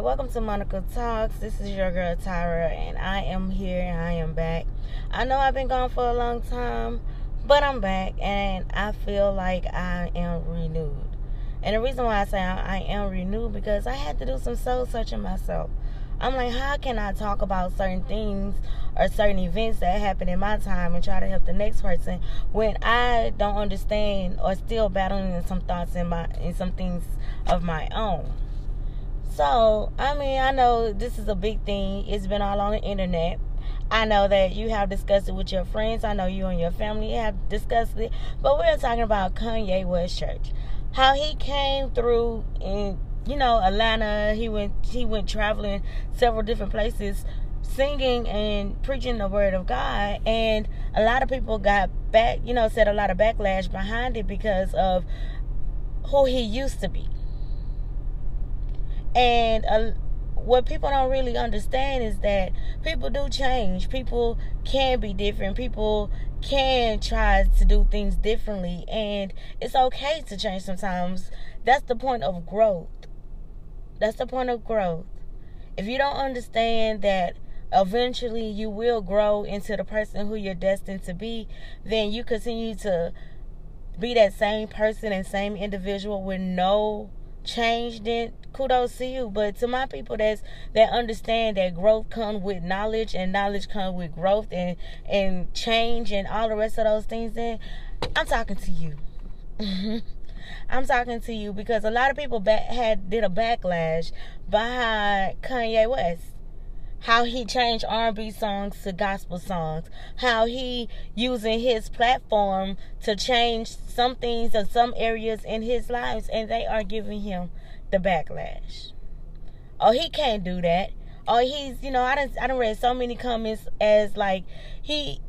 Welcome to Monica Talks. This is your girl Tyra, and I am here and I am back. I know I've been gone for a long time, but I'm back and I feel like I am renewed. And the reason why I say I am renewed because I had to do some soul searching myself. I'm like, how can I talk about certain things or certain events that happen in my time and try to help the next person when I don't understand or still battling in some thoughts in my in some things of my own. So, I mean, I know this is a big thing. It's been all on the internet. I know that you have discussed it with your friends. I know you and your family have discussed it. But we're talking about Kanye West Church. How he came through in you know, Atlanta. He went he went traveling several different places singing and preaching the word of God and a lot of people got back, you know, said a lot of backlash behind it because of who he used to be. And uh, what people don't really understand is that people do change. People can be different. People can try to do things differently and it's okay to change sometimes. That's the point of growth that's the point of growth. If you don't understand that eventually you will grow into the person who you're destined to be, then you continue to be that same person and same individual with no change, then kudos to you. But to my people that's that understand that growth comes with knowledge and knowledge comes with growth and and change and all the rest of those things, then I'm talking to you. I'm talking to you because a lot of people had did a backlash behind Kanye West. How he changed R&B songs to gospel songs. How he using his platform to change some things in some areas in his lives, and they are giving him the backlash. Oh, he can't do that. Oh, he's you know I don't I don't read so many comments as like he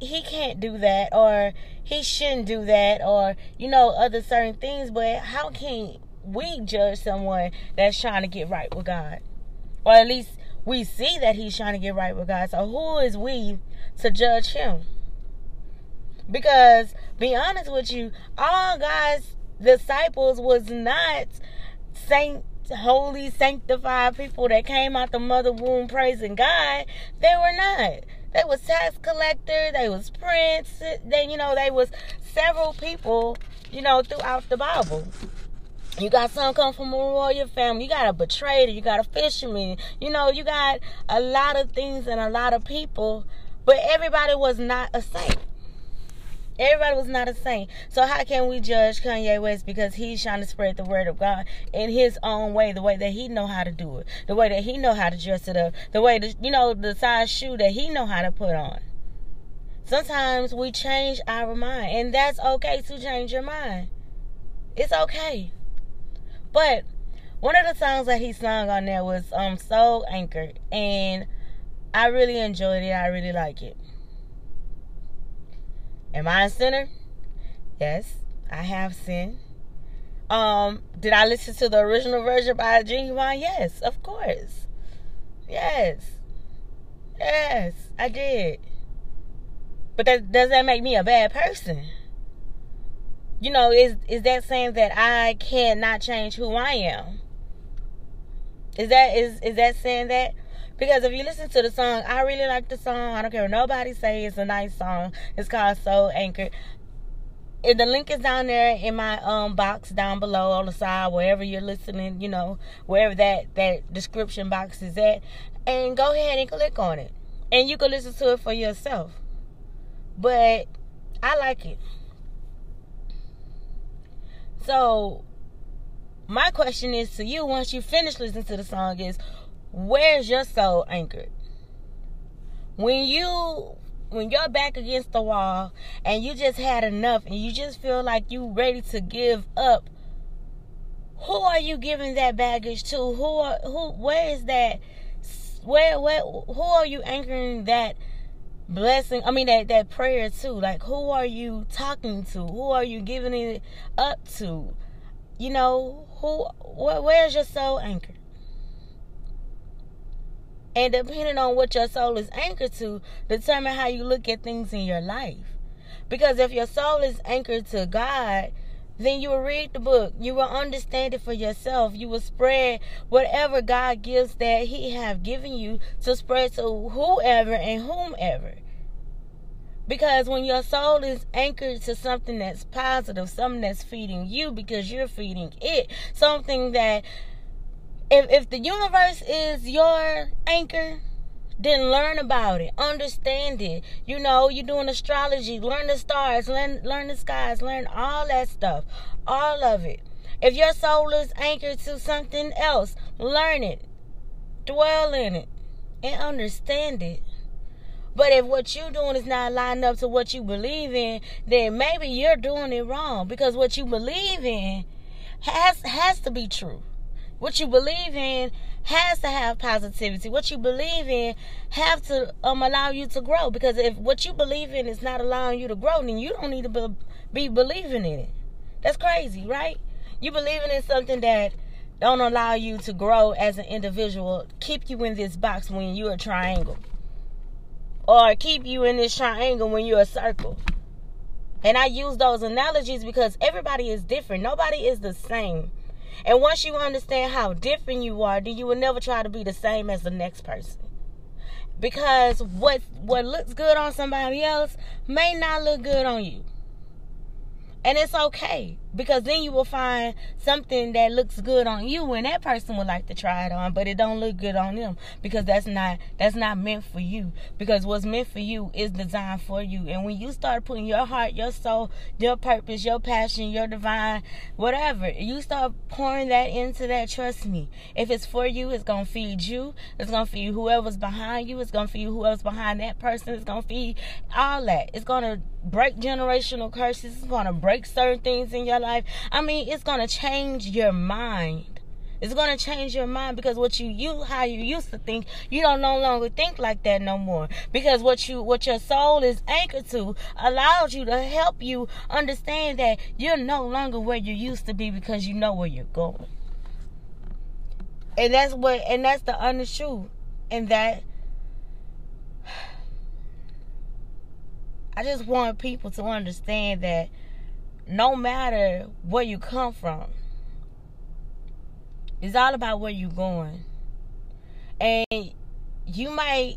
he can't do that or he shouldn't do that or you know other certain things but how can we judge someone that's trying to get right with god? Or at least we see that he's trying to get right with god. So who is we to judge him? Because be honest with you all god's disciples was not saint holy sanctified people that came out the mother womb praising god. They were not they was tax collector. They was prince. Then you know they was several people. You know throughout the Bible. You got some come from a royal family. You got a betrayer. You got a fisherman. You know you got a lot of things and a lot of people. But everybody was not a saint. Everybody was not a saint. So how can we judge Kanye West because he's trying to spread the word of God in his own way, the way that he know how to do it, the way that he know how to dress it up, the way that you know the size shoe that he know how to put on. Sometimes we change our mind, and that's okay to change your mind. It's okay. But one of the songs that he sung on there was um Soul Anchored, and I really enjoyed it. I really like it. Am I a sinner? Yes, I have sinned. Um, did I listen to the original version by Ginuwine? Yes, of course. Yes. Yes, I did. But that does that make me a bad person? You know, is is that saying that I cannot change who I am? Is that is is that saying that? Because if you listen to the song, I really like the song. I don't care what nobody say. It's a nice song. It's called Soul Anchored. If the link is down there in my um box down below on the side, wherever you're listening, you know, wherever that that description box is at, and go ahead and click on it, and you can listen to it for yourself. But I like it. So my question is to you once you finish listening to the song is where's your soul anchored? When you when you're back against the wall and you just had enough and you just feel like you ready to give up, who are you giving that baggage to? Who are, who where is that where where who are you anchoring that blessing i mean that that prayer to like who are you talking to who are you giving it up to you know who where, where's your soul anchored and depending on what your soul is anchored to, determine how you look at things in your life. Because if your soul is anchored to God, then you will read the book. You will understand it for yourself. You will spread whatever God gives that He have given you to spread to whoever and whomever. Because when your soul is anchored to something that's positive, something that's feeding you because you're feeding it, something that if if the universe is your anchor, then learn about it, understand it. You know, you're doing astrology, learn the stars, learn learn the skies, learn all that stuff, all of it. If your soul is anchored to something else, learn it, dwell in it, and understand it. But if what you're doing is not lined up to what you believe in, then maybe you're doing it wrong because what you believe in has has to be true. What you believe in has to have positivity. What you believe in have to um allow you to grow. Because if what you believe in is not allowing you to grow, then you don't need to be, be believing in it. That's crazy, right? You believing in something that don't allow you to grow as an individual, keep you in this box when you're a triangle. Or keep you in this triangle when you're a circle. And I use those analogies because everybody is different. Nobody is the same. And once you understand how different you are, then you will never try to be the same as the next person. Because what what looks good on somebody else may not look good on you. And it's okay because then you will find something that looks good on you and that person would like to try it on but it don't look good on them because that's not that's not meant for you because what's meant for you is designed for you. And when you start putting your heart your soul your purpose your passion your divine whatever you start pouring that into that trust me if it's for you it's gonna feed you it's gonna feed whoever's behind you it's gonna feed whoever's behind that person it's gonna feed all that. It's gonna break generational curses it's gonna break certain things in your life life. I mean, it's going to change your mind. It's going to change your mind because what you you how you used to think, you don't no longer think like that no more. Because what you what your soul is anchored to allows you to help you understand that you're no longer where you used to be because you know where you're going. And that's what and that's the honest truth. And that I just want people to understand that no matter where you come from, it's all about where you're going. And you might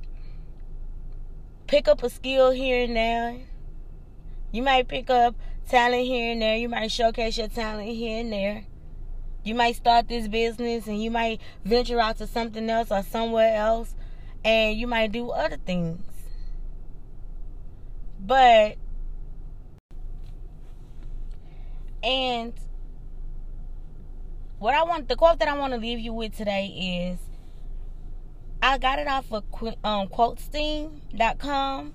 pick up a skill here and there. You might pick up talent here and there. You might showcase your talent here and there. You might start this business and you might venture out to something else or somewhere else and you might do other things. But And what I want, the quote that I want to leave you with today is I got it off of um, quotesteam.com.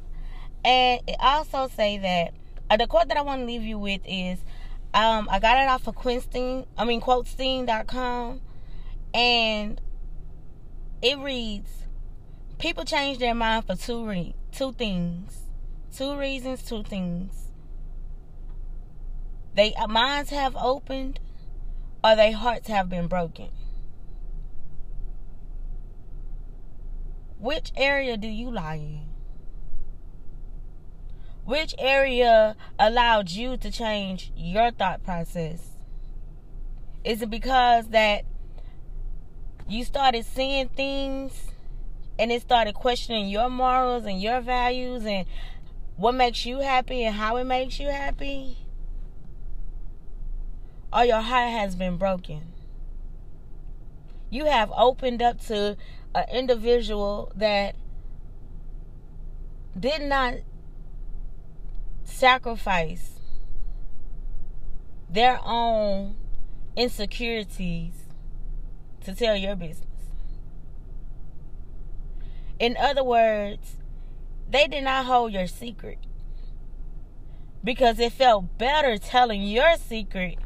And it also say that uh, the quote that I want to leave you with is um, I got it off of Quinstein, I mean quotesteam.com. And it reads People change their mind for two re- two things. Two reasons, two things. They uh, minds have opened or their hearts have been broken. Which area do you lie in? Which area allowed you to change your thought process? Is it because that you started seeing things and it started questioning your morals and your values and what makes you happy and how it makes you happy? Or your heart has been broken. You have opened up to an individual that did not sacrifice their own insecurities to tell your business. In other words, they did not hold your secret because it felt better telling your secret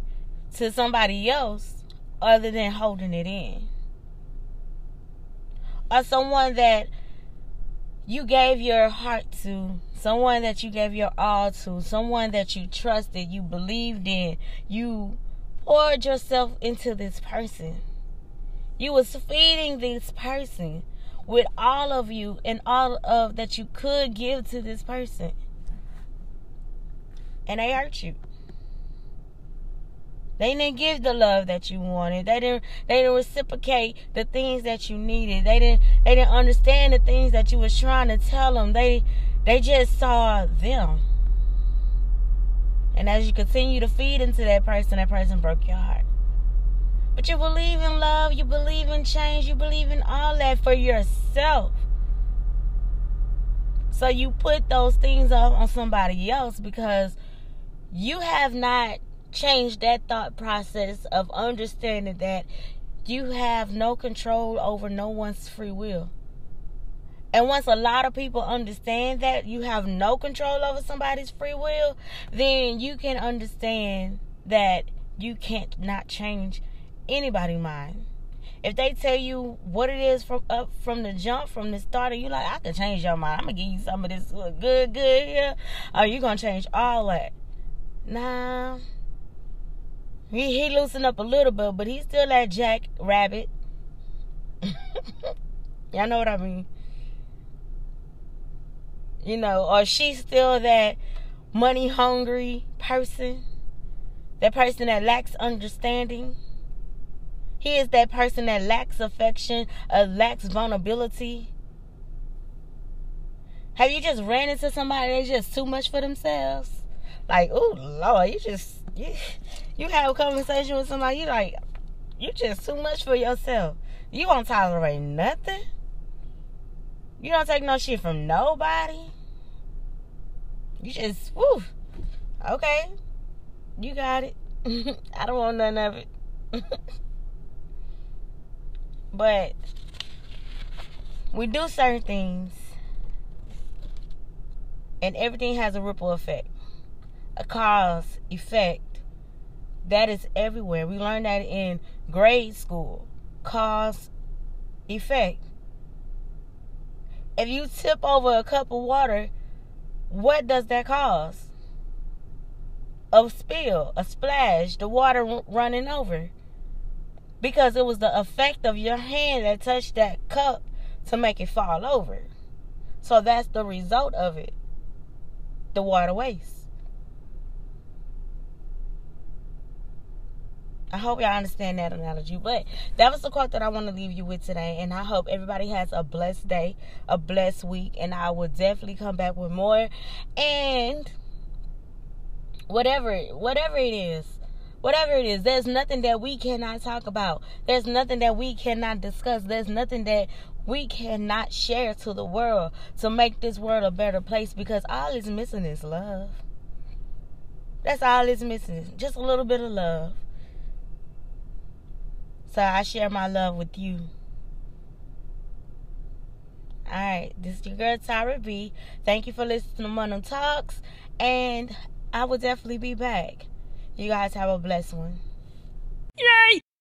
to somebody else other than holding it in. Or someone that you gave your heart to, someone that you gave your all to, someone that you trusted, you believed in, you poured yourself into this person. You was feeding this person with all of you and all of that you could give to this person. and they hurt you. They didn't give the love that you wanted. They didn't they didn't reciprocate the things that you needed. They didn't they didn't understand the things that you was trying to tell them. They they just saw them. And as you continue to feed into that person, that person broke your heart. But you believe in love, you believe in change, you believe in all that for yourself. So you put those things up on somebody else because you have not changed that thought process of understanding that you have no control over no one's free will. And once a lot of people understand that you have no control over somebody's free will, then you can understand that you can't not change anybody's mind. If they tell you what it is from up from the jump from the start you like i can change your mind. I'm gonna give you some of this good good here are you gonna change all that? Nah he he loosened up a little bit but he's still that jack rabbit y'all know what i mean you know or she's still that money hungry person that person that lacks understanding he is that person that lacks affection, uh, lacks vulnerability. Have you just ran into somebody that's just too much for themselves? Like, oh Lord, you just you you have a conversation with somebody, you like, you just too much for yourself. You won't tolerate nothing. You don't take no shit from nobody. You just, woo. Okay. You got it. I don't want none of it. But we do certain things, and everything has a ripple effect, a cause effect. That is everywhere. We learned that in grade school. Cause effect. If you tip over a cup of water, what does that cause? A spill, a splash, the water running over because it was the effect of your hand that touched that cup to make it fall over. So that's the result of it the water waste. I hope y'all understand that analogy. But that was the quote that I want to leave you with today. And I hope everybody has a blessed day, a blessed week. And I will definitely come back with more. And whatever, whatever it is, whatever it is there's nothing that we cannot talk about there's nothing that we cannot discuss there's nothing that we cannot share to the world to make this world a better place because all it's missing is love that's all it's missing just a little bit of love so i share my love with you all right, this is your girl Tyra B. Thank you for listening to Money Talks, and I will definitely be back. You guys have a blessed one.